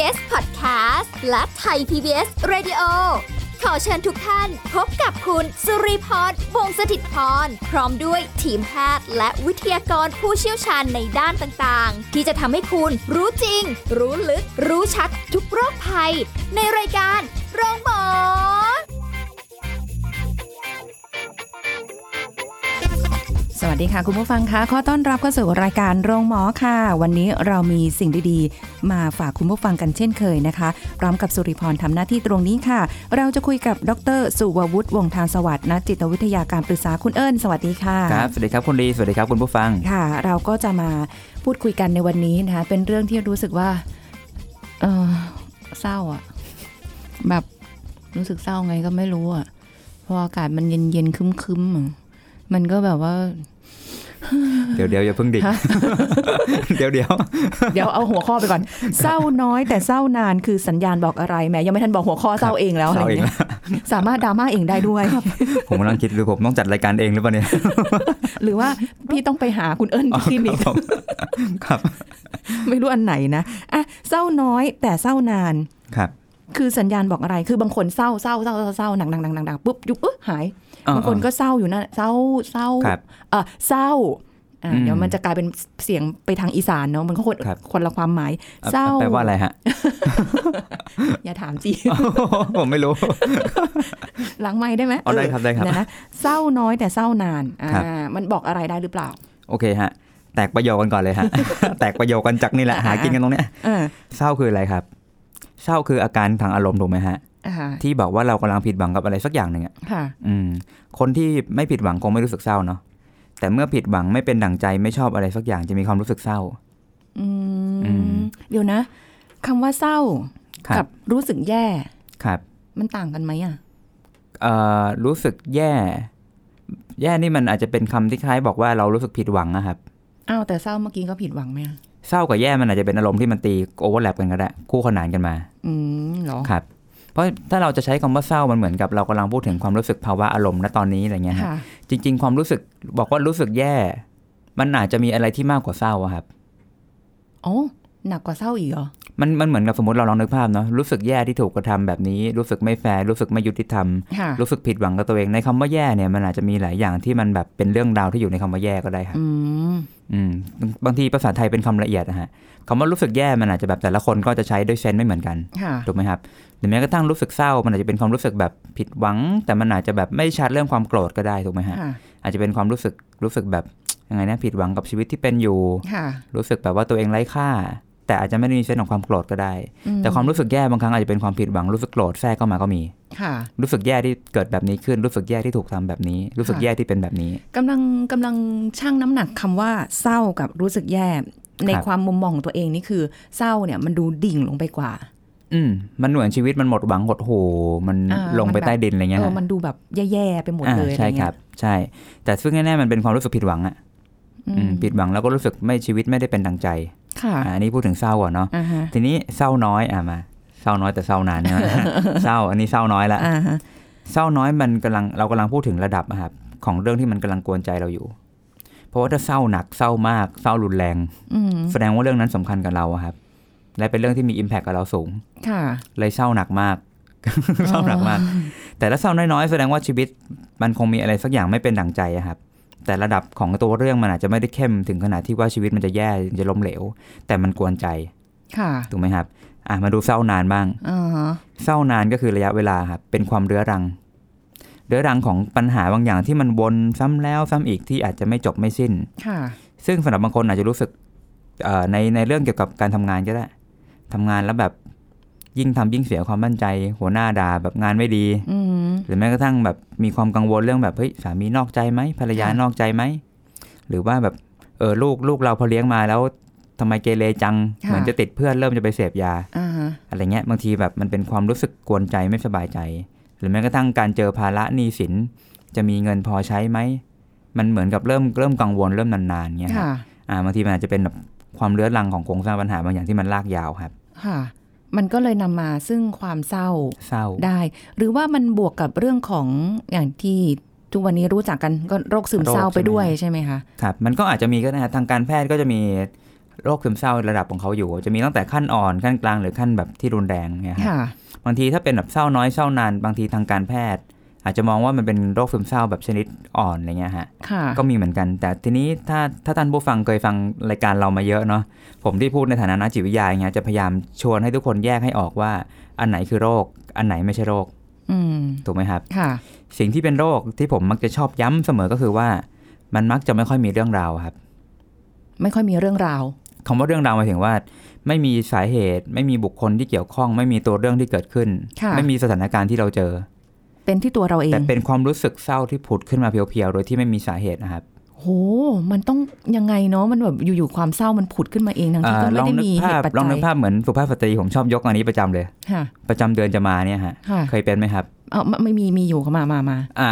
PBS Podcast และไทย PBS Radio ขอเชิญทุกท่านพบกับคุณสุริพรวงศสถิตพรพร้อมด้วยทีมแพทย์และวิทยากรผู้เชี่ยวชาญในด้านต่างๆ ที่จะทำให้คุณรู้จริง รู้ลึก รู้ชัดทุกโรคภัย ในรายการโรงพยาบาลสวัสดีค่ะ คุณผู้ฟังคะขอต้อนรับเข้าสู่รายการโรงหมอค่ะ วันนี้เรามีสิ่งดีๆ มาฝากคุณผู้ฟังกันเช่นเคยนะคะ พร้อมกับสุริพรทำหน้าที่ตรงนี้ค่ะ เราจะคุยกับดร สุววุฒิวงศ์ทางสวัสดิ์นักจิตวิทยาการปรึกษาคุณเอิญสวัสดีค่ะครับสวัสดีครับคุณดีสวัสดีครับคุณผู้ฟังค่ะ เราก็จะมาพูดคุยกันในวันนี้นะคะเป็นเรื่องที่รู้สึกว่าเออเศร้าอะแบบรู้สึกเศร้าไงก็ไม่รู้อะเพราะอากาศมันเย็นเย็นๆคึมๆอะมันก็แบบว่า เดี๋ยวเดี๋ยวอย่าเพิ่งดิฮะเดี๋ยวเดี๋ยวเดี๋ยวเอาหัวข้อไปก่อน เศร้าน้อยแต่เศร้านานคือสัญญาณบอกอะไรแหมยังไม่ทันบอกหัวข้อเศร้าเองแล้วอะไรเศร้าเองเงี้ยสามารถดราม่าเองได้ด้วย ผมกำลังคิดหรือผมต้องจัดรายการเองหรือเปล่าเนี่ยหรือว่าพี่ต้องไปหาคุณเอิญที่คลินิกครับผมครับ ไม่รู้อันไหนนะอะเศร้าน้อยแต่เศร้านานครับ คือสัญญาณบอกอะไร คือบางคนเศร้าเศร้าเศร้าเศร้าเศร้าหนักหนักหนักหนักหนักปุ๊บยุบเอ้ยหาย บางคนก็เศร้าอยู่นั่นเศร้าเศร้าครับเออเศร้าอะอืมเดี๋ยวมันจะกลายเป็นเสียงไปทางอีสานเนาะมันก็คนครับคนละความหมายเศร้าแปลว่าอะไรฮะ อย่าถามจีผมไม่รู้ หลังไม่ได้ไหมเอาได้ครับได้ครับเยวนะเศร้าน้อยแต่เศร้านานอ่าครับมันบอกอะไรได้หรือเปล่า โอเคฮะ แตกประโยคกันก่อนเลยฮะ แตกประโยคกันจากนี่แหละอ่าหากินกันตรงเนี้ยเออเศร้าคืออะไรครับ เศร้าคืออาการทางอารมณ์ถูกไหมฮะอ่าที่บอกว่าเรากำลังผิดหวังกับอะไรสักอย่างหนึ่งอะค่ะอืม คนที่ไม่ผิดหวังคงไม่รู้สึกเศร้าเนาะแต่เมื่อผิดหวังไม่เป็นดั่งใจไม่ชอบอะไรสักอย่างจะมีความรู้สึกเศร้า อือืมมเดี๋ยวนะคำว่าเศร้าครักับรู้สึกแย่ครับ มันต่างกันไหมอะเอ่อรู้สึกแย่ แย่นี่มันอาจจะเป็นคำที่คล้ายบอกว่าเรารู้สึกผิดหวังนะครับอ้าวแต่เศร้าเมื่อกี้ก็ผิดหวังไหมอะ เศร้ากับแย่มันอาจจะเป็นอารมณ์ที่มันตีoverlap กันก็ได้ คู่ขนานกันมา อืมเหรอครับเพราะถ้าเราจะใช้คำว่าเศร้ามันเหมือนกับเรากำลังพูดถึงความรู้สึกภาวะอารมณ์ณตอนนี้อะไรเงี้ยฮะค่ะจริง ๆ ความรู้สึกบอกว่ารู้สึกแย่ มันอาจจะมีอะไรที่มากกว่าเศร้าอะครับโอ้หนักกว่าเศร้าอีกเหรอ มันมันเหมือนกับสมมติเราลองนึกภาพเนาะรู้สึกแย่ที่ถูกกระทำแบบนี้ รู้สึกไม่แฟร์รู้สึกไม่ยุติธรรมค่ะรู้สึกผิดหวังกับตัวเองในคำว่าแย่เนี่ยมันอาจจะมีหลายอย่างที่มันแบบเป็นเรื่องราวที่อยู่ในคำว่าแย่ก็ได้ครับอืมอืมบางทีภาษาไทยเป็นคำละเอียดนะฮะคำว่ารู้สึกแย่มันอาจจะแบบแต่ละคนก็จะใช้ด้วยเซนส์ไม่เหมือนกันค่ะถูกไหมครับหรือแม้กระทั่งรู้สึกเศร้า มันอาจจะเป็นความรู้สึกแบบผิดหวัง แต่มันอาจจะแบบไม่ชัดเรื่องความโกรธก็ได้ถูกไหมฮะค่ะอาจจะเป็นความรู้สึกรู้สึกแบบยังไงนะผิดหวังกับชีวิตที่เป็นอยู่ค่ะรู้สึกแบบว่าตัวเองไร้ค่า แต่อาจจะไม่ได้มีเซนส์ของความโกรธก็ได้อืแต่ความรู้สึกแย่บางครั้งอาจจะเป็นความผิดหวังรู้สึกโกรธแทรกเข้ามาก็มีค่ะรู้สึกแย่ที่เกิดแบบนี้ขึ้น รู้สึกแย่ที่ถูกทำแบบนี้ รู้สึกค่ะแย่ที่เป็นแบบนี้กำลังกำลังชั่งน้ำหนักคำว่าเศร้ากับรู้สึกแย่ในครับความมุมมองของตัวเองนี่คือเศร้าเนี่ยมันดูดิ่งลงไปกว่า อืมมันเหมือนชีวิตมันหมดหวังหดหูมันอ่าลงไปมันแบบใต้ดินอะไรเงี้ยเออฮะมันดูแบบแย่ๆไปหมดอ่าเลยใช่อะไเงี้ยครับ ใช่ แต่ซึ่งแน่ๆมันเป็นความรู้สึกผิดหวังอะอือืมม ผิดหวังแล้วก็รู้สึกไม่ชีวิตไม่ได้เป็นดังใจค่ะอ่าอันนี้พูดถึงเศร้าก่อนเนาะอ่าฮะทีนี้เศร้าน้อยอะมาเศร้าน้อยแต่เศร้านานใช่ไหมเศร้าอันนี้เศร้าน้อยละอ่าฮะเศร้าน้อยมันกำลังเรากำลังพูดถึงระดับอะครับของเรื่องที่มันกำลังกวนใจเราอยู่ เพราะว่าถ้าเศร้าหนักเศร้ามากเศร้ารุนแรงอืมแสดงว่าเรื่องนั้นสำคัญกับเราอะครับ และเป็นเรื่องที่มีอิมแพคกับเราสูง ค่ะ เลยเศร้าหนักมากเศร้าหนักมาก แต่ถ้าเศร้าน้อยๆแสดงว่าชีวิตมันคงมีอะไรสักอย่างไม่เป็นดั่งใจอะครับ แต่ระดับของตัวเรื่องมันอาจจะไม่ได้เข้มถึงขนาดที่ว่าชีวิตมันจะแย่จะล้มเหลว แต่มันกวนใจค่ะถูกไหมครับอะมาดูเศร้านานบ้างอ่าฮะเศร้านานก็คือระยะเวลาครับเป็นความเรื้อรัง เรื้อรังของปัญหาบางอย่างที่มันวนซ้ำแล้วซ้ำอีกที่อาจจะไม่จบไม่สิ้นค่ะ ซึ่งสำหรับบางคนอาจจะรู้สึกเอ่อในในเรื่องเกี่ยวกับการทำงานก็ได้ทำงานแล้วแบบ ยิ่งทำยิ่งเสียความมั่นใจ หัวหน้าด่าแบบงานไม่ดีอืมหรือแม้กระทั่งแบบมีความกังวลเรื่องแบบเฮ้ยสามีนอกใจไหมภรรยาค่ะนอกใจไหมหรือว่าแบบเออลูกลูกเราพอเลี้ยงมาแล้วทำไมเกเรจัง เหมือนจะติดเพื่อนเริ่มจะไปเสพยาอ่าฮะอะไรเงี้ยบางทีแบบมันเป็นความรู้สึกกวนใจไม่สบายใจ หรือแม้กระทั่งการเจอภาระหนี้สิน จะมีเงินพอใช้ไหมมันเหมือนกับเริ่มเริ่มกังวลเริ่มนานๆเงี้ยครับค่ะอ่าบางทีมันอาจจะเป็นแบบความเรื้อรังของโครงสร้างปัญหาบางอย่างที่มันลากยาวครับ ค่ะ มันก็เลยนำมาซึ่งความเศร้าเศร้าได้ หรือว่ามันบวกกับเรื่องของอย่างที่ทุกวันนี้รู้จักกันก็โรคซึมเศร้าโรคใช่ไปไหมด้วยใช่ไหมคะครับ มันก็อาจจะมีก็ได้ฮะทางการแพทย์ก็จะมีโรคซึมเศร้าระดับของเขาอยู่ จะมีตั้งแต่ขั้นอ่อนขั้นกลางหรือขั้นแบบที่รุนแรงเนี่ยฮะค่ะบางทีถ้าเป็นแบบเศร้าน้อยเศร้านานบางทีทางการแพทย์ อาจจะมองว่ามันเป็นโรคซึมเศร้าแบบชนิดอ่อนอะไรเงี้ยฮะค่ะก็มีเหมือนกัน แต่ทีนี้ถ้าถ้าท่านผู้ฟังเคยฟังรายการเรามาเยอะเนาะ ผมที่พูดในฐานะนักจิตวิทยาอย่างเงี้ยจะพยายามชวนให้ทุกคนแยกให้ออกว่า อันไหนคือโรค อันไหนไม่ใช่โรคอืมถูกไหมครับค่ะ สิ่งที่เป็นโรคที่ผมมักจะชอบย้ำเสมอก็คือว่า มันมักจะไม่ค่อยมีเรื่องราวครับ ไม่ค่อยมีเรื่องราวคำว่าเรื่องราวหมายถึงว่า ไม่มีสาเหตุ ไม่มีบุคคลที่เกี่ยวข้อง ไม่มีตัวเรื่องที่เกิดขึ้นค่ะไม่มีสถานการณ์ที่เราเจอ เป็นที่ตัวเราเอง แต่เป็นความรู้สึกเศร้าที่ผุดขึ้นมาเพียวๆ โดยที่ไม่มีสาเหตุนะครับ โห มันต้องยังไงเนาะ มันแบบอยู่ๆ ความเศร้ามันผุดขึ้นมาเองทั้งที่ก็อ่าลไม่องได้นึกมีเหภาพตุปัจลองจันึยกภาพเหมือนสุภาพสตรีผมชอบยกอันนี้ประจำเลยค่ะประจำเดือนจะมาเนี่ยฮะค่ะเคยเป็นไหมครับเออไม่ไม่มีมีอยู่เข้ามามามาอ่า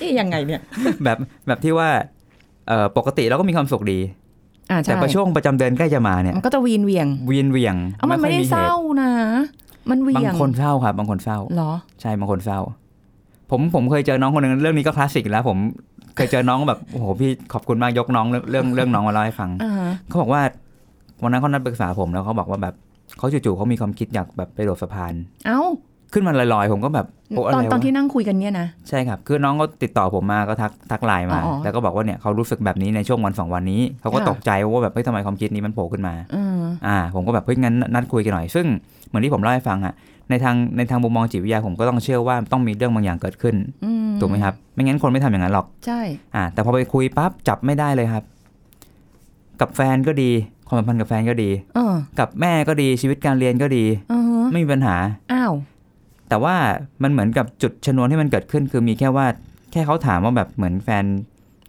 นี่ยังไงเนี่ย แบบแบบที่ว่าเอ่อปกติเราก็มีความสุขดีอ่าแต่ใช่พอช่วงประจำเดือนใกล้จะมาเนี่ยมันก็จะวีนเวียงเวียนเหวียงเอามันไม่ได้ค่อยเศร้านะ มันเวีบางยงคนเศร้าครับบางคนเศร้าเหรอ ใช่บางคนเศร้า ผมผมเคยเจอน้องคนหนึ่งเรื่องนี้ก็คลาสสิกแล้ว ผมเคยเจอน้องแบบโอ้โหพี่ขอบคุณมากยกน้องเรื่องเรื่องเรื่องน้องมาเล่าให้ฟังอ่าฮะเขาบอกว่าวันนั้นเขานัดปรึกษาผมแล้วเขาบอกว่าแบบเขาจู่ๆเขามีความคิดอยากแบบไปโดดสะพาน เอ้า ขึ้นมาลอยๆ ผมก็แบบโอ้อะตอนไรตอนวะที่นั่งคุยกันเนี่ยนะใช่ครับ คือน้องก็ติดต่อผมมาก็ทักทักไลน์มาอ๋อแล้วก็บอกว่าเนี่ยเขารู้สึกแบบนี้ในช่วงวันสองวันนี้เขาก็ค่ะตกใจว่าแบบเฮ้ยทำไมความคิดนี้มันโผล่ขึ้นมาอืมอ่า ผมก็แบบเฮ้ยงั้นนัดคุยกันหน่อย ซึ่งเหมือนที่ผมเล่าให้ฟังอะในทางในทางมุมมองจิตวิทยาผมก็ต้องเชื่อว่าต้องมีเรื่องบางอย่างเกิดขึ้นอืมถูกไหมครับ ไม่งั้นคนไม่ทำอย่างนั้นหรอกใช่อ่าแต่พอไปคุยปั๊บจับไม่ได้เลยครับ กับแฟนก็ดีความสัมพันธ์กับแฟนก็ดีเออกับแม่ก็ดีชีวิตการเรียนก็ดีอือฮะไม่มีปัญหาอ้าว แต่ว่ามันเหมือนกับจุดชนวนที่มันเกิดขึ้น คือมีแค่ว่าแค่เขาถามว่าแบบเหมือนแฟน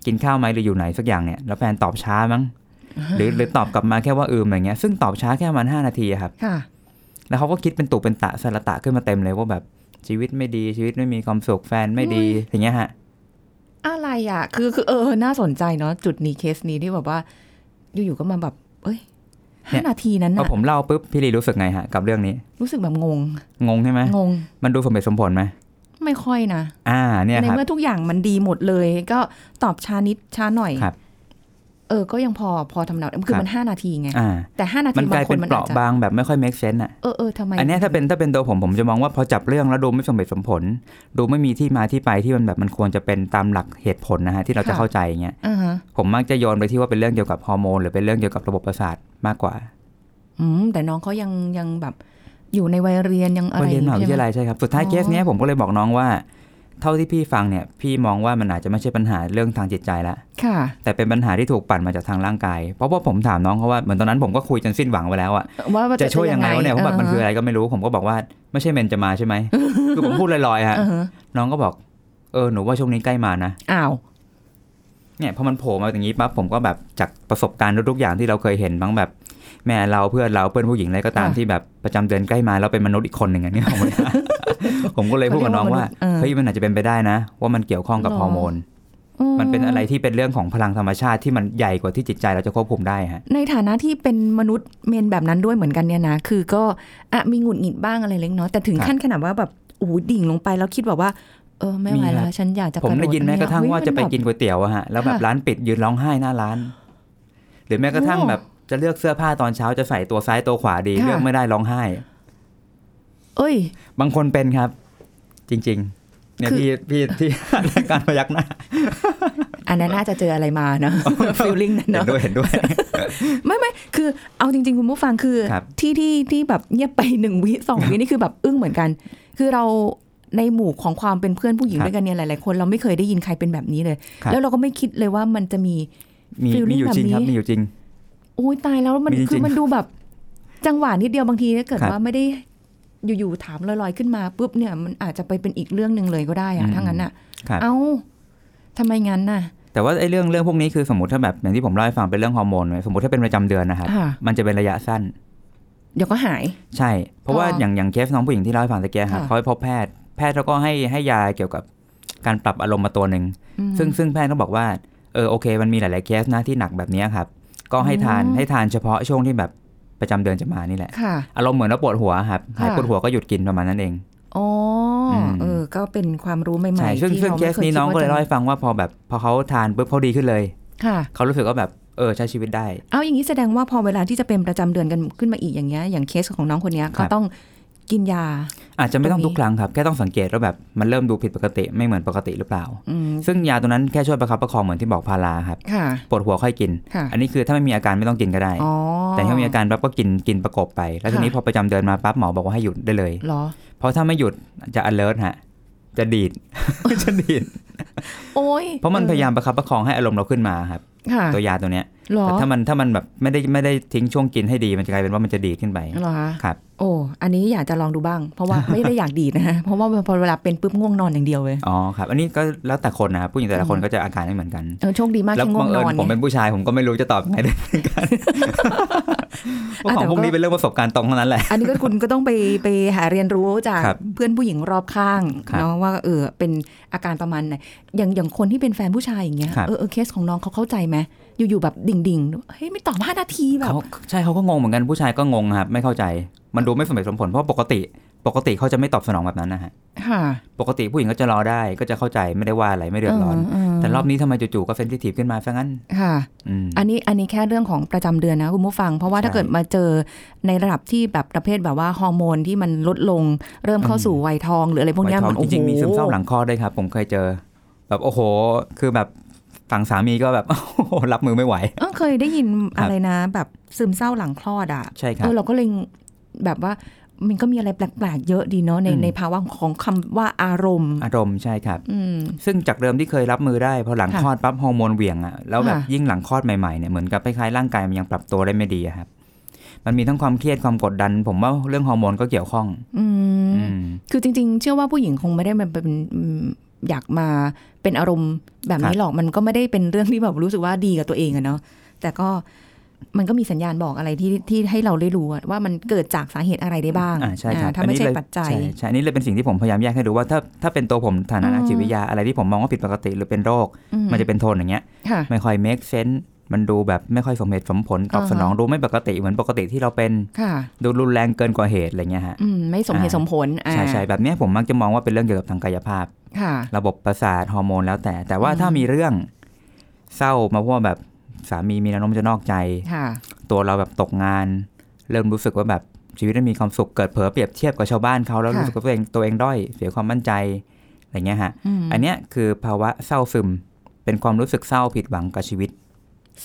กินข้าวไหมหรืออยู่ไหนสักอย่างเนี่ยแล้วแฟนตอบช้ามั้งหรือหรือตอบกลับมาแค่ว่าอืมอะไรเงี้ยซึ่งตอบช้าแค่ประมันห้านาทีอะครับค่ะแล้วเขาก็คิดเป็นตุเป็นตะสระตะขึ้นมาเต็มเลยว่าแบบชีวิตไม่ดีชีวิตไม่มีความสุขแฟนไม่ดีอย่างเงี้ยฮะอะไรอะ คือคือเออ น่าสนใจเนาะจุดนี้เคสนี้ที่แบบว่า อยู่ๆก็มาแบบ เอ้ยเนี่ ห้ายนาทีนั้นพอน่ะผมเล่าปุ๊บพี่ลีรู้สึกไงฮะกับเรื่องนี้ รู้สึกแบบงง งงใช่ไหมงง มันดูสมเหตุสมผลไหมไม่ค่อยนะ อ่าเนี่ยในครับเมื่อทุกอย่างมันดีหมดเลย ก็ตอบช้านิดช้าหน่อยครับ เออ ก็ยังพอพอทำเนาคือมันห้านาทีไงอ่าแต่ห้านาทีมันกลายบางคเป็นนมันเปอาราะจจะบางแบบไม่ค่อย make sense อะ เออเออทำไม อันเนี้ยถ้าเป็นถ้าเป็นตัวผมผมจะมองว่าพอจับเรื่องแล้วดูไม่สมเหตุสมผล ดูไม่มีที่มาที่ไปที่มันแบบมันควรจะเป็นตามหลักเหตุผลนะฮะที่เราจะเข้าใจอย่างเงี้ยอ่าฮะผมมักจะโยนไปที่ว่าเป็นเรื่องเกี่ยวกับฮอร์โมนหรือเป็นเรื่องเกี่ยวกับระบบประสาทมากกว่า อืมแต่น้องเขายังยังแบบอยู่ในวัยเรียนยังอะไรวัยเรียนมหาวิทยาใช่ไหมลัยใช่ครับ สุดท้ายอ๋อเคสเนี้ยผมก็เลยบอกน้องว่า เท่าที่พี่ฟังเนี่ย พี่มองว่ามันอาจจะไม่ใช่ปัญหาเรื่องทางจิตใจละค่ะ แต่เป็นปัญหาที่ถูกปั่นมาจากทางร่างกาย เพราะว่าผมถามน้องเขาว่าเหมือนตอนนั้นผมก็คุยจนสิ้นหวังไปแล้วอะว่าว่าจะช่วยยังไงวะเนี่ยเพราะแบบมันคือออะไรก็ไม่รู้ ผมก็บอกว่าไม่ใช่เมนจะมาใช่ไหมคือผมพูดลอยๆฮะอ่าฮะน้องก็บอก เออหนูว่าช่วงนี้ใกล้มานะอ้าวเนี่ยพอมันโผล่มาอย่างนี้ปั๊บผมก็แบบจากประสบการณ์ทุกๆอย่างที่เราเคยเห็นบ้างแบบแม่เราเพื่อนเราเพื่อนผู้หญิงอะไรก็ตามที่แบบประจำเดือนใกล้มาแล้วเป็นมนุษย์อีกคนหนึ่งอันนี้ผม ผมก็เลยพูดกับน้องว่าเออเฮ้ยมันอาจจะเป็นไปได้นะ ว่ามันเกี่ยวข้องกับหรอฮอร์โมนมันเป็นอะไรที่เป็นเรื่องของพลังธรรมชาติที่มันใหญ่กว่าที่จิตใจเราจะควบคุมได้ฮะในฐานะที่เป็นมนุษย์เมนแบบนั้นด้วยเหมือนกันเนี่ยนะ คือก็อะมีหงุดหงิดบ้างอะไรเล็กน้อยแต่ถึงครับขั้นขนาดว่าแบบโอ้โหดิ่งลงไปแล้วคิดแบบว่าเออไม่ไหวมีครับแล้วฉันอยากจะผมได้ยินแม้กระทั่งเฮ้ยว่าจะไปมัแบบกินก๋วยเตี๋ยวอะฮะแล้วแบบค่ะร้านปิดยืนร้องไห้หน้าร้าน หรือแม้กระทั่งโอ้แบบจะเลือกเสื้อผ้าตอนเช้าจะใส่ตัวซ้ายตัวขวาดีค่ะเลือกไม่ได้ร้องไห้ เอ้ย บางคนเป็นครับ จริง ๆ เนี่ยคือพี่พี่ที่รายการพยักหน้า อันนั้นน่าจะเจออะไรมาเนอะ feeling นั้นเห็นเนอะด้วยเห็นด้วย ไม่ไม่คือเอาจริง ๆ คุณผู้ฟังคือครับที่ที่ที่แบบเงียบไปหนึ่งวิสองวินี่คือแบบอึ้งเหมือนกัน คือเราในหมู่ของความเป็นเพื่อนผู้หญิงครับด้วยกันเนี่ยหลายๆคน เราไม่เคยได้ยินใครเป็นแบบนี้เลยครับแล้วเราก็ไม่คิดเลยว่ามันจะมีมี feeling มีอยู่จริงครับแบบนี้มีอยู่จริงโอ้ยตายแล้วมันมีจริงคือมันดูแบบจังหวะนิดเดียวบางทีถ้าเกิดครับว่าไม่ได้ อยู่ๆถามลอยๆขึ้นมาปุ๊บเนี่ยมันอาจจะไปเป็นอีกเรื่องหนึ่งเลยก็ได้อะอืมถ้างั้นอะครับเอ้าทำไมงั้นน่ะแต่ว่าไอ้เรื่องเรื่องพวกนี้คือสมมติถ้าแบบอย่างที่ผมเล่าให้ฟังเป็นเรื่องฮอร์โมนเนี่ยสมมติถ้าเป็นประจำเดือนนะครับค่ะมันจะเป็นระยะสั้น เดี๋ยวก็หาย ใช่ เพราะว่าอ๋อออย่างอย่างเคสน้องผู้หญิงที่เล่าให้ฟังตะเกียครับค่ะเขาไปพบแพทย์ แพทย์เขาก็ให้ให้ยาเกี่ยวกับการปรับอารมณ์มาตัวหนึ่งอืมซึ่งซึ่งแพทย์ก็บอกว่าเออโอเค มันมีหลาย ๆเคสนะที่หนักแบบเนี้ยครับ ก็ให้ทานอ๋อให้ทานเฉพาะช่วงที่แบบ ประจำเดือนจะมานี่แหละค่ะอารมณ์เหมือนว่าปวดหัวครับหายค่ะปวดหัวก็หยุดกินประมาณนั้นเองอ๋ออมเออ ก็เป็นความรู้ใหม่ใช่ๆซึ่งที่ซึ่งเราเคไม่สเคยนี้คิดน้องก็เลยว่าเล่าจะให้ฟังว่าพอแบบพอเขาทานปุ๊บเขาดีขึ้นเลย ค่ะเขารู้สึกว่าแบบเออใช้ชีวิตได้ เอาอย่างนี้แสดงว่าพอเวลาที่จะเป็นประจำเดือนกันขึ้นมาอีกอย่างเงี้ยอย่างเคสของน้องคนเนี้ยครัก็บต้อง กินยา อาจจะไม่ต้องตรงนี้ทุกครั้งครับ แค่ต้องสังเกตว่าแบบมันเริ่มดูผิดปกติไม่เหมือนปกติหรือเปล่าอืมซึ่งยาตัวนั้นแค่ช่วยประคับประคองเหมือนที่บอกพาราครับค่ะปวดหัวค่อยกินค่ะอันนี้คือถ้าไม่มีอาการไม่ต้องกินก็ได้อ๋อแต่ถ้ามีอาการปั๊บก็กินกินประกบไป แล้วทีนี้ค่ะพอประจำเดือนมาปั๊บหมอบอกว่าให้หยุดได้เลยเหรอเพราะถ้าไม่หยุดจะ alert ฮะจะดีดจะดีดโอ้ยเพราะมันพยายามประคับประคองให้อารมณ์เราขึ้นมาครับค่ะตัวยาตัวเนี้ยเหรอแต่ถ้ามันถ้ามันแบบไม่ได้ไม่ได้ทิ้งช่วงกินให้ดีมันจะกลายเป็นว่ามันจะดีดขึ้นไปเหรอคะครับ โอ้อันนี้อยากจะลองดูบ้าง เพราะว่าไม่ได้อยากดีดนะฮะเพราะว่าพอเวลาเป็นปุ๊บง่วงนอนอย่างเดียวเลยอ๋อครับ อันนี้ก็แล้วแต่คนนะครับผู้หญิงแต่ละคนก็จะอาการไม่เหมือนกันเออโชคดีมากแล้วที่ง่วบังงนเอิญอนผมไงเป็นผู้ชายผมก็ไม่รู้จะตอบยังไงด้วยเหมือนกันเพราะของพวกนี้เป็นเรื่องประสบการณ์ตรงเท่านั้นแหละ อันนี้ก็คุณก็ต้องไปไปหาเรียนรู้จากครับเพื่อนผู้หญิงรอบข้างครับเนาะว่าเออเป็นอาการประมาณไหนอย่างอย่างคนที่เป็นแฟนผู้ชายอย่างเงี้ยครับเออเออเคสของน้องเขาเข้าใจไหม อยู่ๆแบบดิ่งๆเฮ้ยไม่ตอบห้านาทีแบบเขาใช่เขาก็งงเหมือนกันผู้ชายก็งงครับไม่เข้าใจ มันดูไม่สมเหตุสมผลเพราะปกติ ปกติเขาจะไม่ตอบสนองแบบนั้นนะฮะค่ะปกติผู้หญิงก็จะรอได้ก็จะเข้าใจไม่ได้ว่าอะไรไม่เดือดร้อน แต่รอบนี้ทำไมจู่ๆก็เซนซิทีฟขึ้นมาซะงั้นค่ะอืมอันนี้อันนี้แค่เรื่องของประจำเดือนนะคุณผู้ฟัง เพราะว่าใช่ถ้าเกิดมาเจอในระดับที่แบบประเภทแบบว่าฮอร์โมนที่มันลดลงเริ่มเข้าสู่วัยทอง หรืออะไรพวกเนี้ยวัยทอมังนโอ้จโหริงๆมีซึมเศร้าหลังคลอดด้วยครับผมเคยเจอ แบบโอ้โห คือแบบ ฝั่งสามีก็แบบโอ้โหรับมือไม่ไหวเออเคยได้ยินครับอะไรนะ แบบซึมเศร้าหลังคลอดอะใช่ครัเอบอเราก็เลยแบบว่ามันก็มีอะไรแปลกๆ เยอะดีเนาะในอืมในภาวะของคำว่าอารมณ์ อารมณ์ใช่ครับอืมซึ่งจากเดิมที่เคยรับมือได้พอหลังค่ะคลอดปั๊บฮอร์โมนเหวี่ยงอะแล้วแบบค่ะยิ่งหลังคลอดใหม่ๆเนี่ยเหมือนกับคล้ายๆร่างกายมันยังปรับตัวได้ไม่ดีอะครับมันมีทั้งความเครียดความกดดัน ผมว่าเรื่องฮอร์โมนก็เกี่ยวข้อง อืมอืมคือจริง ๆ เชื่อว่าผู้หญิงคงไม่ได้มาเป็น อืมอยากมาเป็นอารมณ์แบบครันี้บหรอกมันก็ไม่ได้เป็นเรื่องที่แบบรู้สึกว่าดีกับตัวเองอะเนาะแต่ก็มันก็มีสัญญาณบอกอะไรที่ที่ให้เราได้รู้อะว่ามันเกิดจากสาเหตุอะไรได้บ้างอ่าใช่ครับอ่าถ้าไม่อันนี้ใช่เลยปัจจัยใช่ใช่อันนี้เลยเป็นสิ่งที่ผมพยายามแยกให้ดูว่าถ้าถ้าเป็นตัวผมฐานะนักอืมจิตวิทยาอะไรที่ผมมองว่าผิดปกติหรือเป็นโรคอืมันจะเป็นโทนอย่างเงี้ยค่ะไม่ค่อย make sense มันดูแบบไม่ค่อยสมเหตุสมผลตอบอ่าฮะสนองดูไม่ปกติเหมือนปกติที่เราเป็นค่ะดูรุนแรงเกินกว่าเหตุอะไรเงี้ยฮะอืมไม่สมเหตุอ่าสมผลอ่าใช่ใช่แบบเนี้ยผมมักจะมองว่าเป็นเรื่องเกี่ยวกับทางกายภาพค่ะ ระบบประสาทฮอร์โมนแล้วแต่ แต่ว่าอืมถ้ามีเรื่องเศร้ามาเพราะว่าแบบสามีมีแนวโน้มจะนอกใจค่ะตัวเราแบบตกงาน เริ่มรู้สึกว่าแบบชีวิตไม่มีความสุขเกิดเผลอเปรียบเทียบกับชาวบ้านเขาแล้วค่ะรู้สึกว่าตัวเองตัวเองด้อยเสียความมั่นใจอะไรเงี้ยฮะมอันเนี้ยคือภาวะเศร้าซึม เป็นความรู้สึกเศร้าผิดหวังกับชีวิต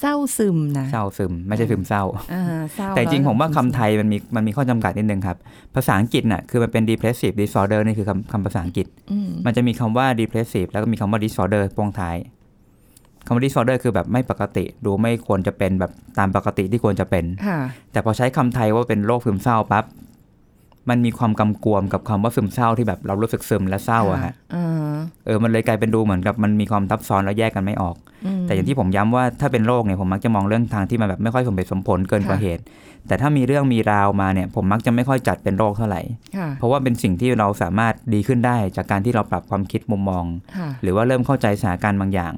เศร้าซึมนะเศร้าซึม ไม่ใช่ซึมเศร้าอ่าเศร้าแต่จริงๆผมว่าล้คำไทยมันมีมันมีข้อจำกัดนิดนึงครับ ภาษาอังกฤษน่ะคือมันเป็น depressive disorder นี่คือคำคำภาษาอังกฤษอืมมันจะมีคำว่า depressive แล้วก็มีคำว่า disorder พวงท้ายคำว่า disorder คือแบบไม่ปกติ ดูไม่ควรจะเป็นแบบตามปกติที่ควรจะเป็นค่ะแต่พอใช้คำไทยว่าเป็นโรคซึมเศร้าปั๊บ มันมีความกำกวมกับคำว่าซึมเศร้าที่แบบเรารู้สึกซึมและเศร้าอะฮะอ่าเออ มันเลยกลายเป็นดูเหมือนกับมันมีความทับซ้อนแล้วแยกกันไม่ออกมแต่อย่างที่ผมย้ำว่าถ้าเป็นโรคเนี่ยผมมักจะมองเรื่องทางที่มันแบบไม่ค่อยสมเหตุสมผลเกินกว่าค่ะเหตุ แต่ถ้ามีเรื่องมีราวมาเนี่ย ผมมักจะไม่ค่อยจัดเป็นโรคเท่าไหร่ค่ะเพราะว่าเป็นสิ่งที่เราสามารถดีขึ้นได้จากการที่เราปรับความคิดมุมมองค่ะหรือว่าเริ่มเข้าใจสถานการณ์บางอย่าง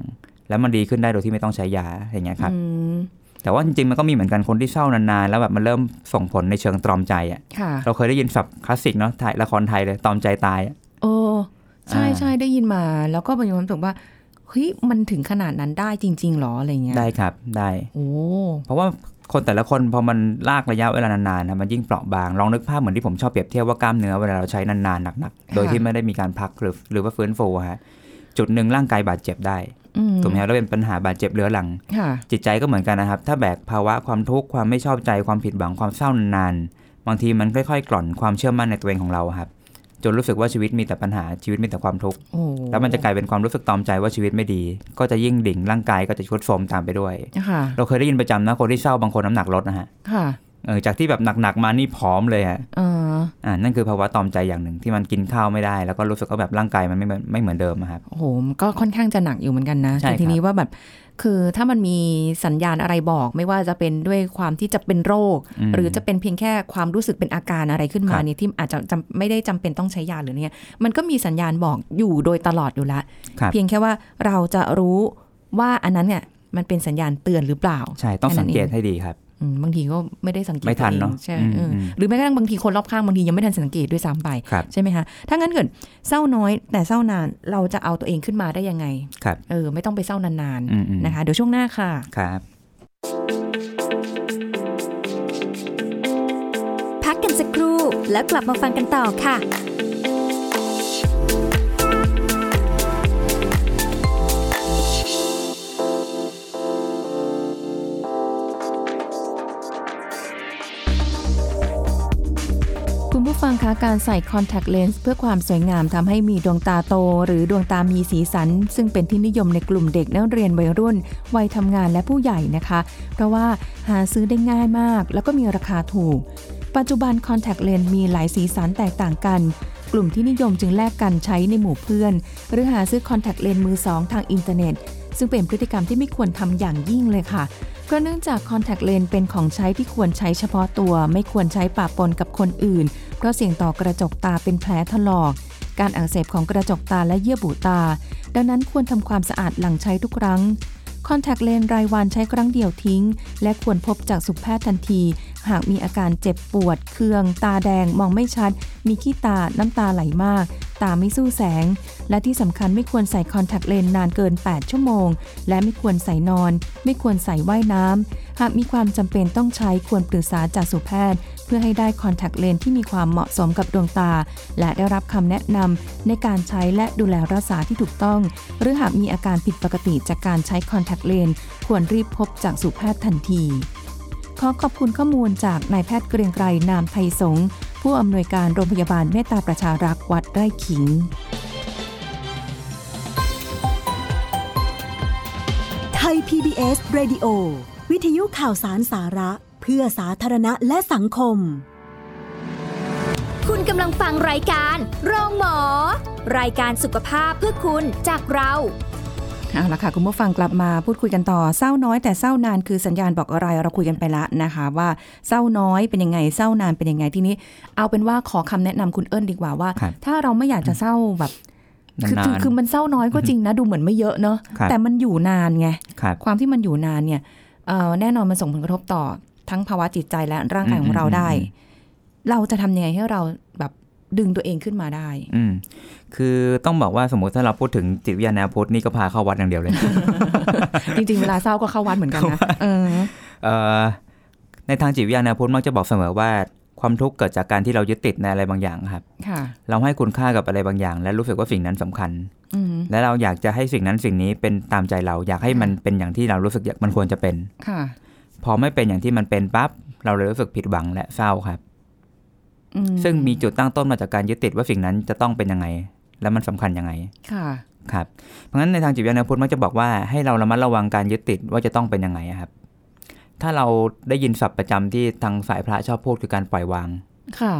แล้วมันดีขึ้นได้โดยที่ไม่ต้องใช้ยาอย่างเงี้ยครับอืม แต่ว่าจริงๆมันก็มีเหมือนกันคนที่เศร้านานๆแล้วแบบมันเริ่มส่งผลในเชิงตรอมใจอะค่ะเราเคยได้ยินศัพท์คลาสสิกเนาะถ่ายละครไทยเลยตรอมใจตายอะโอ้ใช่อ่าใช่ได้ยินมา แล้วก็มีความรู้สึกว่าเฮ้ยมันถึงขนาดนั้นได้จริง ๆหรออะไรเงี้ยได้ครับได้โอ้เพราะว่าคนแต่ละคนพอมันลากระยะเวลานานๆนะมันยิ่งเปราะบางลองนึกภาพเหมือนที่ผมชอบเปรียบเทียบว่ากล้ามเนื้อเวลาเราใช้นานๆหนักๆโดยที่ไม่ได้มีการพักหรือหรือว่าฟื้นฟูอะฮะจุดหนึ่งร่างกายบาดเจ็บได้อืม ถูกไหมครับแล้วเป็นปัญหาบาดเจ็บเรื้อรังค่ะจิตใจก็เหมือนกันนะครับ ถ้าแบกภาวะความทุกข์ความไม่ชอบใจความผิดหวังความเศร้านานๆบางทีมันค่อยๆ กล่อนความเชื่อมั่นในตัวเองของเราอะครับ จนรู้สึกว่าชีวิตมีแต่ปัญหาชีวิตมีแต่ความทุกข์โอ้แล้วมันจะกลายเป็นความรู้สึกตอมใจว่าชีวิตไม่ดี ก็จะยิ่งดิ่งร่างกายก็จะชุดโทรมตามไปด้วยค่ะเราเคยได้ยินประจำนะคนที่เศร้าบางคนน้ำหนักลดนะฮะค่ะ เออจากที่แบบหนักๆมานี่ผอมเลยฮะเอออ่านั่นคือภาวะตอมใจอย่างหนึ่งที่มันกินข้าวไม่ได้ แล้วก็รู้สึกว่าแบบร่างกายมันไม่เหมือนไม่เหมือนเดิมอะครับโอ้โหมันก็ค่อนข้างจะหนักอยู่เหมือนกันนะใช่แต่ทีครับนี้ว่าแบบคือถ้ามันมีสัญญาณอะไรบอก ไม่ว่าจะเป็นด้วยความที่จะเป็นโรคมหรือจะเป็นเพียงแค่ความรู้สึกเป็นอาการอะไรขึ้นมาครับเนี่ยที่อาจจะจำไม่ได้จำเป็นต้องใช้ยาหรือเนี่ยมันก็มีสัญญาณบอกอยู่โดยตลอดอยู่แล้วครับเพียงแค่ว่าเราจะรู้ว่าอันนั้นเนี่ยมันเป็นสัญญาณเตือนหรือเปล่า ใช่ ต้องแค่นั้สันงเกตเองให้ดีครับอืม บางทีก็ไม่ได้สังเกตไม่ทันเนาะใช่หรือแม้กระทั่งบางทีคนรอบข้างบางทียังไม่ทันสังเกตด้วยซ้ำไป ใช่ไหมคะ ถ้างั้นเกิดเศร้าน้อย แต่เศร้านานเราจะเอาตัวเองขึ้นมาได้ยังไงเออ ไม่ต้องไปเศร้านานๆนะคะ เดี๋ยวช่วงหน้าค่ะครับพักกันสักครู่แล้วกลับมาฟังกันต่อค่ะ คุณผู้ฟังคะการใส่คอนแทคเลนส์เพื่อความสวยงามทำให้มีดวงตาโต หรือดวงตามีสีสัน ซึ่งเป็นที่นิยมในกลุ่มเด็กนักเรียนวัยรุ่น วัยทำงานและผู้ใหญ่นะคะ เพราะว่าหาซื้อได้ง่ายมาก แล้วก็มีราคาถูก ปัจจุบันคอนแทคเลนส์มีหลายสีสันแตกต่างกัน กลุ่มที่นิยมจึงแลกกันใช้ในหมู่เพื่อน หรือหาซื้อคอนแทคเลนส์มือสองทางอินเทอร์เน็ต ซึ่งเป็นพฤติกรรมที่ไม่ควรทำอย่างยิ่งเลยค่ะเพราะเนื่องจากคอนแทคเลนส์เป็นของใช้ที่ควรใช้เฉพาะตัว ไม่ควรใช้ปะปนกับคนอื่น เพราะเสี่ยงต่อกระจกตาเป็นแผลถลอก การอักเสบของกระจกตาและเยื่อบุตา ดังนั้นควรทำความสะอาดหลังใช้ทุกครั้งคอนแทคเลนส์รายวันใช้ครั้งเดียวทิ้ง และควรพบจากสุขแพทย์ทันที หากมีอาการเจ็บปวด เคือง ตาแดง มองไม่ชัด มีขี้ตา น้ำตาไหลมาก ตาไม่สู้แสง และที่สำคัญไม่ควรใส่คอนแทคเลนส์นานเกิน 8 ชั่วโมง และไม่ควรใส่นอน ไม่ควรใส่ว่ายน้ำ หากมีความจำเป็นต้องใช้ควรปรึกษาจากสุแพทย์ เพื่อให้ได้คอนแทคเลนส์ที่มีความเหมาะสมกับดวงตา และได้รับคำแนะนำในการใช้และดูแลรักษาที่ถูกต้อง หรือหากมีอาการผิดปกติจากการใช้คอนแทคเลนส์ควรรีบพบจากสุแพทย์ทันที ขอขอบคุณข้อมูลจากนายแพทย์เกรียงไกรนามไทยสงฆ์ผู้อำนวยการโรงพยาบาลเมตตาประชารักษ์วัดไร่ขิง ไทย PBS Radio วิทยุข่าวสารสาระ เพื่อสาธารณะและสังคม คุณกำลังฟังรายการ โรงหมอ รายการสุขภาพเพื่อคุณจากเรา เอาละค่ะ คุณผู้ฟังกลับมาพูดคุยกันต่อเศร้าน้อยแต่เศร้านานคือสัญญาณบอกอะไรเราคุยกันไปละนะคะ ว่าเศร้าน้อยเป็นยังไงเศร้านานเป็นยังไงทีนี้ เอาเป็นว่าขอคำแนะนำคุณเอิญดีกว่าว่าครับถ้าเราไม่อยากจะเศร้าแบบคือนาคือนคือมันเศร้าน้อยก็จริงนะดูเหมือนไม่เยอะเนอะครับแต่มันอยู่นานไงๆครับความที่มันอยู่นานเนี่ยเอ่อแน่นอนมันส่งผลกระทบต่อทั้งภาวะจิตใจและร่างกายของเราได้อืมเราจะทำยังไงให้เราแบบ ดึงตัวเองขึ้นมาได้ อืมคือต้องบอกว่าสมมติถ้าเราพูดถึงจิตวิทยาแนวพุทธนี่ก็พาเข้าวัดอย่างเดียวเลย จริงๆ เวลาเศร้าก็เข้าวัดเหมือนกันนะเออเอ่อในทางจิตวิทยาแนวพุทธมักจะบอกเสมอว่าความทุกข์เกิดจากการที่เรายึดติดในอะไรบางอย่างครับค่ะเราให้คุณค่ากับอะไรบางอย่าง และรู้สึกว่าสิ่งนั้นสำคัญอืมและเราอยากจะให้สิ่งนั้นสิ่งนี้เป็นตามใจเราอยากให้มันเป็นอย่างที่เรารู้สึกอยากมันควรจะเป็นค่ะ พอไม่เป็นอย่างที่มันเป็นปั๊บเราเลยรู้สึกผิดหวังและเศร้าครับอื ซึ่งมีจุดตั้งต้นมาจากการยึดติดว่าสิ่งนั้นจะต้องเป็นยังไง และมันสำคัญยังไง ค่ะครับ เพราะฉะนั้นในทางจิตวิทยาพุทธมักจะบอกว่าให้เราระมัดระวังการยึดติดว่าจะต้องเป็นยังไงอะครับ ถ้าเราได้ยินศัพท์ประจำที่ทางสายพระชอบพูดคือการปล่อยวาง ค่ะ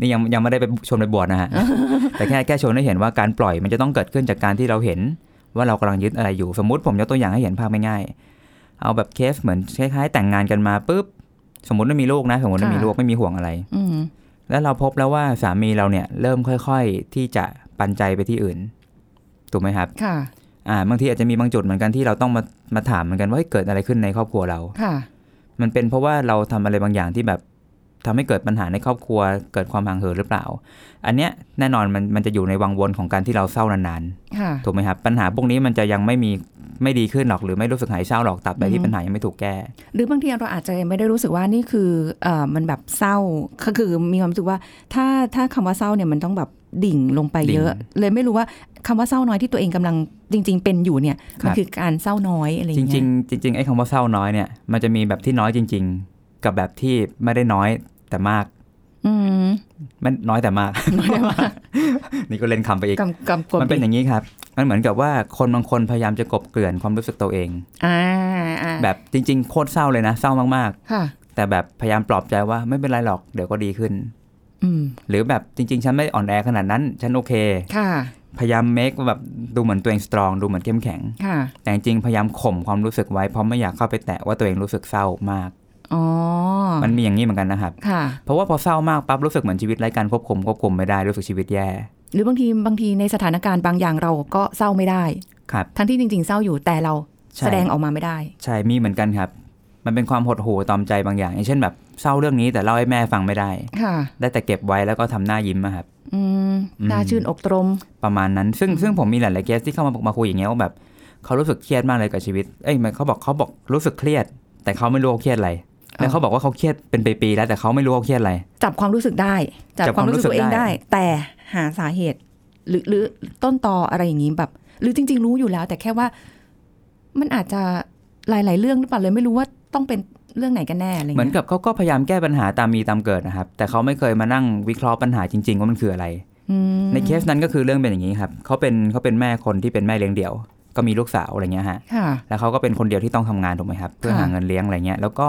นี่ยังยังไม่ได้ไปชวนไปบวชนะฮะ แต่แค่แค่ชวนให้เห็นว่าการปล่อยมันจะต้องเกิดขึ้นจากการที่เราเห็น ว่าเรากำลังยึดอะไรอยู่ สมมุติผมยกตัวอย่างให้เห็นภาพไม่ง่ายๆ เอาแบบเคสเหมือนคล้ายๆแต่งงานกันมาปุ๊บ สมมติว่ามีลูกนะ สมมติว่าค่ะมีลูกไม่มีห่วงอะไรอืม แล้วเราพบแล้วว่าสามีเราเนี่ยเริ่มค่อย ๆ ที่จะปันใจไปที่อื่น ถูกไหมครับ ค่ะ อ่า บางทีอาจจะมีบางจุดเหมือนกันที่เราต้องมามาถามเหมือนกันว่าเฮ้ยเกิดอะไรขึ้นในครอบครัวเรา ค่ะ มันเป็นเพราะว่าเราทำอะไรบางอย่างที่แบบทำให้เกิดปัญหาในครอบครัว เกิดความห่างเหินหรือเปล่า อันเนี้ยแน่นอนมันมันจะอยู่ในวังวนของการที่เราเศร้านานค่ะๆถูกไหมครับ ปัญหาพวกนี้มันจะยังไม่มี ไม่ดีขึ้นหรอกหรือไม่รู้สึกหายเศร้าหรอกตับใดอืที่มปัญหายังไม่ถูกแก้ หรือบางทีเราอาจจะไม่ได้รู้สึกว่านี่คือเอ่อมันแบบเศร้าก็คือมีความรู้สึกว่าถ้าถ้าคำว่าเศร้าเนี่ยมันต้องแบบดิ่งลงไปเยอะดิ่งเลยไม่รู้ว่าคำว่าเศร้าน้อยที่ตัวเองกำลังจริง ๆ เป็นอยู่เนี่ยครับมันคือการเศร้าน้อยอะไรอจย่างริเงี้งยๆจริงๆไอ้คำว่าเศร้าน้อยเนี่ยมันจะมีแบบที่น้อยจริง ๆ กับแบบที่ไม่ได้น้อยแต่มากอื มมันน้อยแต่มากน้อยได้มากนี่ก็เล่นคำไปอีกกำกำกวมมันเป็นอย่างนี้ครับ มันเหมือนกับว่าคนบางคนพยายามจะกลบเกลื่อนความรู้สึกตัวเองอ่าอ่าแบบจริง ๆ โคตรเศร้าเลยนะ เศร้ามากค่ะๆแต่แบบพยายามปลอบใจว่าไม่เป็นไรหรอกเดี๋ยวก็ดีขึ้นอืมหรือแบบจริง ๆ ฉันไม่อ่อนแอขนาดนั้น ฉันโอเคค่ะพยายามเมคแบบดูเหมือนตัวเองสตรองดูเหมือนเข้มแข็งค่ะแต่จริงๆพยายามข่มความรู้สึกไว้เพราะไม่อยากเข้าไปแตะว่าตัวเองรู้สึกเศร้ามากอ๋อ มันมีอย่างนี้เหมือนกันนะครับค่ะเพราะว่าพอเศร้ามากปั๊บรู้สึกเหมือนชีวิตไร้การควบคุมควบคุมไม่ได้รู้สึกชีวิตแย่ หรือบางทีบางทีในสถานการณ์บางอย่างเราก็เศร้าไม่ได้ครับทั้งที่จริง ๆ เศร้าอยู่แต่เราใช่แสดงออกมาไม่ได้ ใช่มีเหมือนกันครับ มันเป็นความหดหู่ตอมใจบางอย่างอย่างเช่นแบบเศร้าเรื่องนี้แต่เล่าให้แม่ฟังไม่ได้ค่ะ ได้แต่เก็บไว้แล้วก็ทำหน้ายิ้มอะครับอืมอืมน่าชื่นอกตรม ประมาณนั้น ซึ่งซึ่งผมมีหลายๆเคสที่เข้ามามาคุยอย่างเงี้ยว่าแบบเขารู้สึกเครียดมากเลยกับชีวิต เอ้ยมันเขาบอกเขาบอกรู้สึกเครียด แต่เขาไม่รู้ว่าเครียดอะไร แล้วเขาบอกว่าเขาเครียดเป็นปีๆแล้วแต่เขาไม่รู้เขาเครียดอะไร จับความรู้สึกได้ จับจับความมคาวรู้สึกตัวเองรู้สึกได้ได้ แต่หาสาเหตุ หรือหรือต้นตออะไรอย่างนี้แบบ หรือจริง ๆ รู้อยู่แล้ว แต่แค่ว่ามันอาจจะหลาย ๆ เรื่องหรือเปล่าเลยไม่รู้ว่าต้องเป็นเรื่องไหนกันแน่อะไรเหมือนเงี้ยกับเขาก็พยายามแก้ปัญหาตามมีตามเกิดนะครับ แต่เขาไม่เคยมานั่งวิเคราะห์ปัญหาจริง ๆ ว่ามันคืออะไรอืมในเคสนั้นก็คือเรื่องเป็นอย่างนี้ครับเขาเป็นเขาเป็นแม่คนที่เป็นแม่เลี้ยงเดี่ยว ก็มีลูกสาวอะไรเงี้ยฮะค่ะแล้วเขาก็เป็นคนเดียวที่ต้องทำงานถูกไหมครับเพื่อค่ะหาเงินเลี้ยงอะไรเงี้ยแล้วก็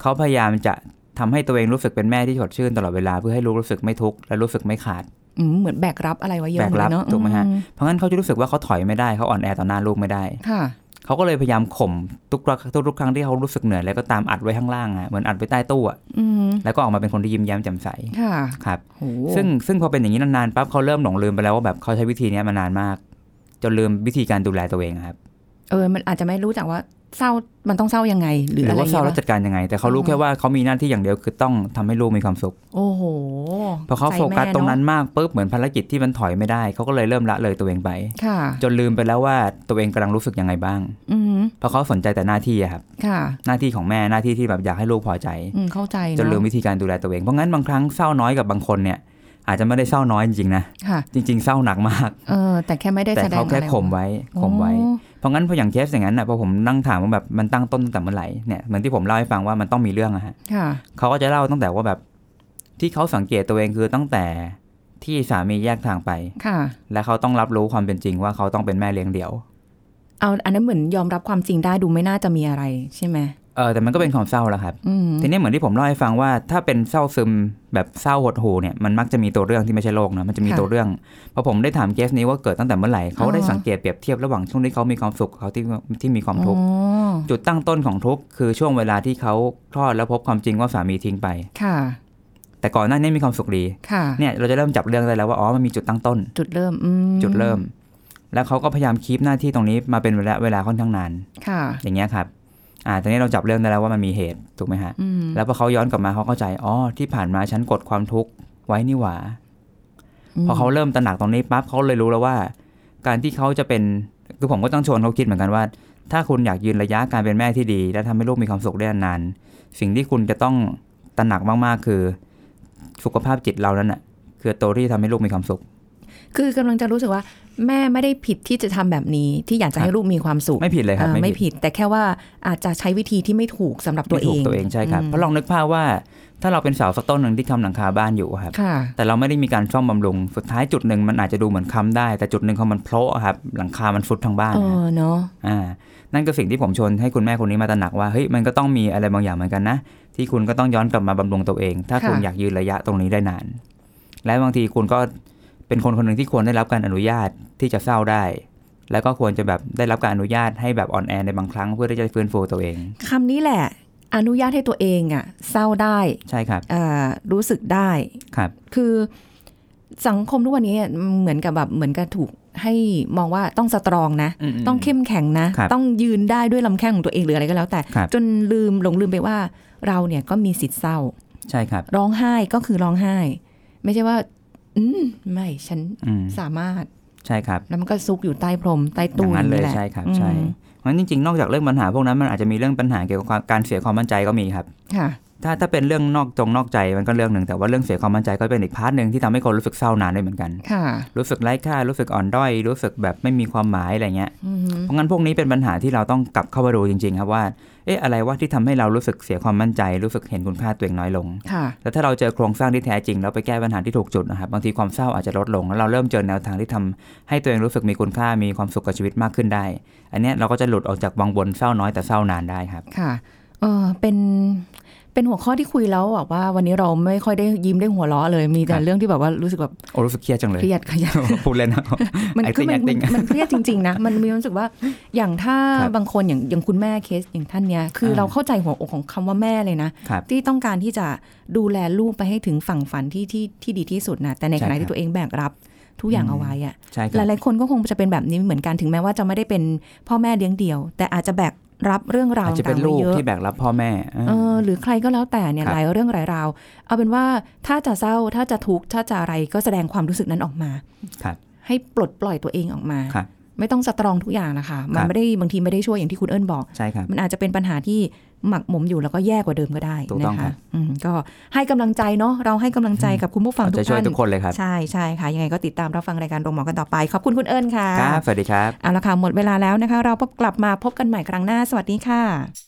เขาพยายามจะทำให้ตัวเองรู้สึกเป็นแม่ที่สดชื่นตลอดเวลาเพื่อให้ลูกรู้สึกไม่ทุกข์และรู้สึกไม่ขาดอืมเหมือนแบกรับอะไรไว้เยอะแบกรับเลยเนาะถูกไหมฮะอืเพราะงั้นเขาจะรู้สึกว่าเขาถอยไม่ได้เขาอ่อนแอต่อหน้าลูกไม่ได้ค่ะเขาก็เลยพยายามข่มทุกครั้งทุกๆครั้งที่เขารู้สึกเหนื่อยแล้วก็ตามอัดไว้ข้างล่างอะเหมือนอัดไว้ใต้ตู้อะอืมแล้วก็ออกมาเป็นคนที่ยิ้มแย้มแจ่มใสค่ะครับโหซึ่งซึ่งพอเป็นอย่างนี้นานๆปั๊บเขาเริ่มหลงลืมไปแล้วว่าแบบเขาใช้วิธีเนี้ยมานานมาก จนลืมวิธีการดูแลตัวเองครับ เออ มันอาจจะไม่รู้จักว่าเศร้ามันต้องเศร้ายังไง หรือหรืออะไรว่าเศร้างี้แล้วยจัดการยังไง แต่เขารู้แค่ว่าเขามีหน้าที่อย่างเดียวคือต้องทำให้ลูกมีความสุข โอ้โหพอเขาใจโฟกัสแม่ตรงนั้นเอะมากปุ๊บเหมือนภารกิจที่มันถอยไม่ได้เขาก็เลยเริ่มละเลยตัวเองไปค่ะจนลืมไปแล้วว่าตัวเองกำลังรู้สึกยังไงบ้างอืมเพราะเขาสนใจแต่หน้าที่อะครับค่ะหน้าที่ของแม่หน้าที่ที่แบบอยากให้ลูกพอใจอืมเข้าใจจนลืมเนาะวิธีการดูแลตัวเองเพราะงั้นบางครั้งเศร้าน้อยกับบางคนเนี่ย อาจจะไม่ได้เศร้าน้อยจริงๆนะค่ะจริง ๆ เศร้าหนักมากเออแต่แค่ไม่ได้แต่แสดงเขาแค่อะไรข่มไว้ข่มไว้โอ้เพราะงั้นพออย่างเคสอย่างนั้นนะพอผมนั่งถามว่าแบบมันตั้งต้นตั้งแต่เมื่อไหร่เนี่ยเหมือนที่ผมเล่าให้ฟังว่ามันต้องมีเรื่องอะฮะค่ะเขาก็จะเล่าตั้งแต่ว่าแบบที่เขาสังเกตตัวเองคือตั้งแต่ที่สามีแยกทางไปค่ะ และเขาต้องรับรู้ความเป็นจริงว่าเขาต้องเป็นแม่เลี้ยงเดี่ยว เอาอันนั้นเหมือนยอมรับความจริงได้ดูไม่น่าจะมีอะไรใช่ไหม เออแต่มันก็เป็นความเศร้าแล้วครับอืมทีนี้เหมือนที่ผมเล่าให้ฟังว่าถ้าเป็นเศร้าซึมแบบเศร้าหดหูเนี่ยมันมักจะมีตัวเรื่องที่ไม่ใช่โรคนะมันจะมีตัวเรื่องพอผมได้ถามเคสนี้ว่าเกิดตั้งแต่เมื่อไหร่เขาได้สังเกตเปรียบเทียบระหว่างช่วงที่เขามีความสุขกับเขาที่ที่มีความทุกข์อ๋อจุดตั้งต้นของทุกข์คือช่วงเวลาที่เขาคลอดแล้วพบความจริงว่าสามีทิ้งไปค่ะ แต่ก่อนหน้านี้มีความสุขดีค่ะเนี่ยเราจะเริ่มจับเรื่องได้แล้วว่าอ๋อมันมีจุดตั้งต้น จุดเริ่มอืมจุดเริ่ม แล้วเขาก็พยายามคีปหน้าที่ตรงนี้มาเป็นเวลาเวลาค่อนข้างนานค่ะ อย่างเงี้ยครับ อ่าตอนนี้เราจับเรื่องได้แล้วว่ามันมีเหตุถูกไหมฮะอืมแล้วพอเขาย้อนกลับมาเขาเข้าใจ อ๋อ ที่ผ่านมาฉันกดความทุกข์ไว้นี่หว่า พอเขาเริ่มตระหนักตรงนี้ปั๊บเขาเลยรู้แล้วว่า การที่เขาจะเป็นคือผมก็ต้องชวนเขาคิดเหมือนกันว่า ถ้าคุณอยากยืนระยะการเป็นแม่ที่ดี และทำให้ลูกมีความสุขได้นานๆสิ่งที่คุณจะต้องตระหนักมากๆ คือ สุขภาพจิตเรานั้นน่ะคือตัวที่ทำให้ลูกมีความสุข คือกำลังจะรู้สึกว่า แม่ไม่ได้ผิดที่จะทำแบบนี้ที่อยากจะให้ลูกมีความสุขไม่ผิดเลยครับอ่าไม่ไม่ผิดผิดแต่แค่ว่าอาจจะใช้วิธีที่ไม่ถูกสำหรับตัวไม่เอถูกงตัวเองใช่ครับอืมเพราะลองนึกภาพว่า ถ้าเราเป็นเสาสักต้นหนึ่งที่ค้ำหลังคาบ้านอยู่ครับค่ะแต่เราไม่ได้มีการซ่อมบำรุงสุดท้ายจุดหนึ่งมันอาจจะดูเหมือนค้ำได้ แต่จุดหนึ่งพอมันโผล่อะครับหลังคามันฟุดทั้งบ้านเอนะอเนาะอ่านั่นก็สิ่งที่ผมชวนให้คุณแม่คนนี้มาตระหนักว่าเฮ้ยมันก็ต้องมีอะไรบางอย่างเหมือนกันนะ ที่คุณก็ต้องย้อนกลับมาบำรุงตัวเอง ถ้าคุณอยากยืนระยะตรงนี้ได้นาน และบางทีคุณก็ เป็นคนคนหนึ่งที่ควรได้รับการอนุญาตที่จะเศร้าได้ แล้วก็ควรจะแบบได้รับการอนุญาตให้แบบอ่อนแอในบางครั้งเพื่อที่จะฟื้นฟูตัวเองคำนี้แหละ อนุญาตให้ตัวเองอะเศร้าได้ใช่ครับอ่ารู้สึกได้ครับคือสังคมทุกวันนี้เหมือนกับแบบเหมือนกับถูกให้มองว่าต้องสตรองนะอืมๆต้องเข้มแข็งนะครับต้องยืนได้ด้วยลำแข้งของตัวเองหรืออะไรก็แล้วแต่ครับจนลืมหลงลืมไปว่าเราเนี่ยก็มีสิทธิ์เศร้า ใช่ครับ ร้องไห้ก็คือร้องไห้ ไม่ใช่ว่า อืมไม่ฉันอืมสามารถใช่ครับแล้วมันก็ซุกอยู่ใต้พรมใต้ตู้อย่างนั้นเลยแหละใช่ครับอืมใช่เพราะฉะนั้นจริงๆ นอกจากเรื่องปัญหาพวกนั้นมันอาจจะมีเรื่องปัญหาเกี่ยวกับความการเสียความมั่นใจก็มีครับ ค่ะ ถ้าถ้าเป็นเรื่องนอกจงนอกใจมันก็เรื่องหนึ่งแต่ว่าเรื่องเสียความมั่นใจก็เป็นอีก part หนึ่งที่ทำให้คนรู้สึกเศร้านานได้เหมือนกันค่ะรู้สึกไร้ค่ารู้สึกอ่อนด้อยรู้สึกแบบไม่มีความหมายอะไรเงี้ยอืมเพราะงั้นพวกนี้เป็นปัญหาที่เราต้องกลับเข้ามาดูจริงๆครับว่าเอ๊ะอะไรว่าที่ทำให้เรารู้สึกเสียความมั่นใจ รู้สึกเห็นคุณค่าตัวเองน้อยลงค่ะแล้วถ้าเราเจอโครงสร้างที่แท้จริงแล้วไปแก้ปัญหาที่ถูกจุดนะครับบางทีความเศร้าอาจจะลดลงแล้วเราเริ่มเจอแนวทางที่ทำให้ตัวเองรู้สึกมีคุณค่ามีความสุขกับชีวิตมากขึ้นได้ อันเนี้ยเราก็จะหลุดออกจากวังวนเศร้าน้อยแต่เศร้านานได้ครับค่ะเออเป็น เป็นหัวข้อที่คุยแล้วบอกว่าวันนี้เราไม่ค่อยได้ยิ้มได้หัวเราะเลยมีแต่ครับเรื่องที่แบบว่ารู้สึกแบบโอ้รู้สึกเครียดจังเลยเครียดขยันพูดเล่นนะมันคือ acting มันมัน acting มันเครียดจริงๆนะมันมีความรู้สึกว่าอย่างถ้าครับบางคนอย่างอย่างคุณแม่เคสอย่างท่านเนี้ยคืออ่าเราเข้าใจหัวอกของคำว่าแม่เลยนะครับที่ต้องการที่จะดูแลลูกไปให้ถึงฝั่งฝันที่ที่ที่ดีที่สุดนะแต่ในขณะใช่ครับที่ตัวเองแบกรับทุกอย่างอืมเอาไว้อะใช่คหรับลายๆคนก็คงจะเป็นแบบนี้เหมือนกันถึงแม้ว่าจะไม่ได้เป็นพ่อแม่เลี้ยงเดี่ยว แต่อาจจะแบก รับเรื่องราวอาจจะเป็นต่างๆลูไว้กเยอะที่แบกรับพ่อแม่อ่าเออหรือใครก็แล้วแต่เนี่ยครับหลายเรื่องหลายราว เอาเป็นว่าถ้าจะเศร้าถ้าจะทุกข์ถ้าจะอะไรก็แสดงความรู้สึกนั้นออกมาครับให้ปลดปล่อยตัวเองออกมาครับอ ไม่ต้องสตรองทุกอย่างนะคะ มันครับไม่ได้บางทีไม่ได้ช่วยอย่างที่คุณเอิญบอกใช่ครับมันอาจจะเป็นปัญหาที่หมักหมมอยู่แล้วก็แย่กว่าเดิมก็ได้ถูกต้อนะงครัคะบอืมก็ให้กำลังใจเนาะเราให้กำลังใจกับคุณผู้ฟังเอาทุใจกช่วยท่านทุกคนเลยครับใช่ใช่ค่ะยังไงก็ติดตามรับฟังรายการโรงหมอกันต่อไป ขอบคุณคุณเอิญค่ะครับสวัสดีครับเอาละค่ะหมดเวลาแล้วนะคะ เราพบกลับมาพบกันใหม่ครั้งหน้าสวัสดีค่ะ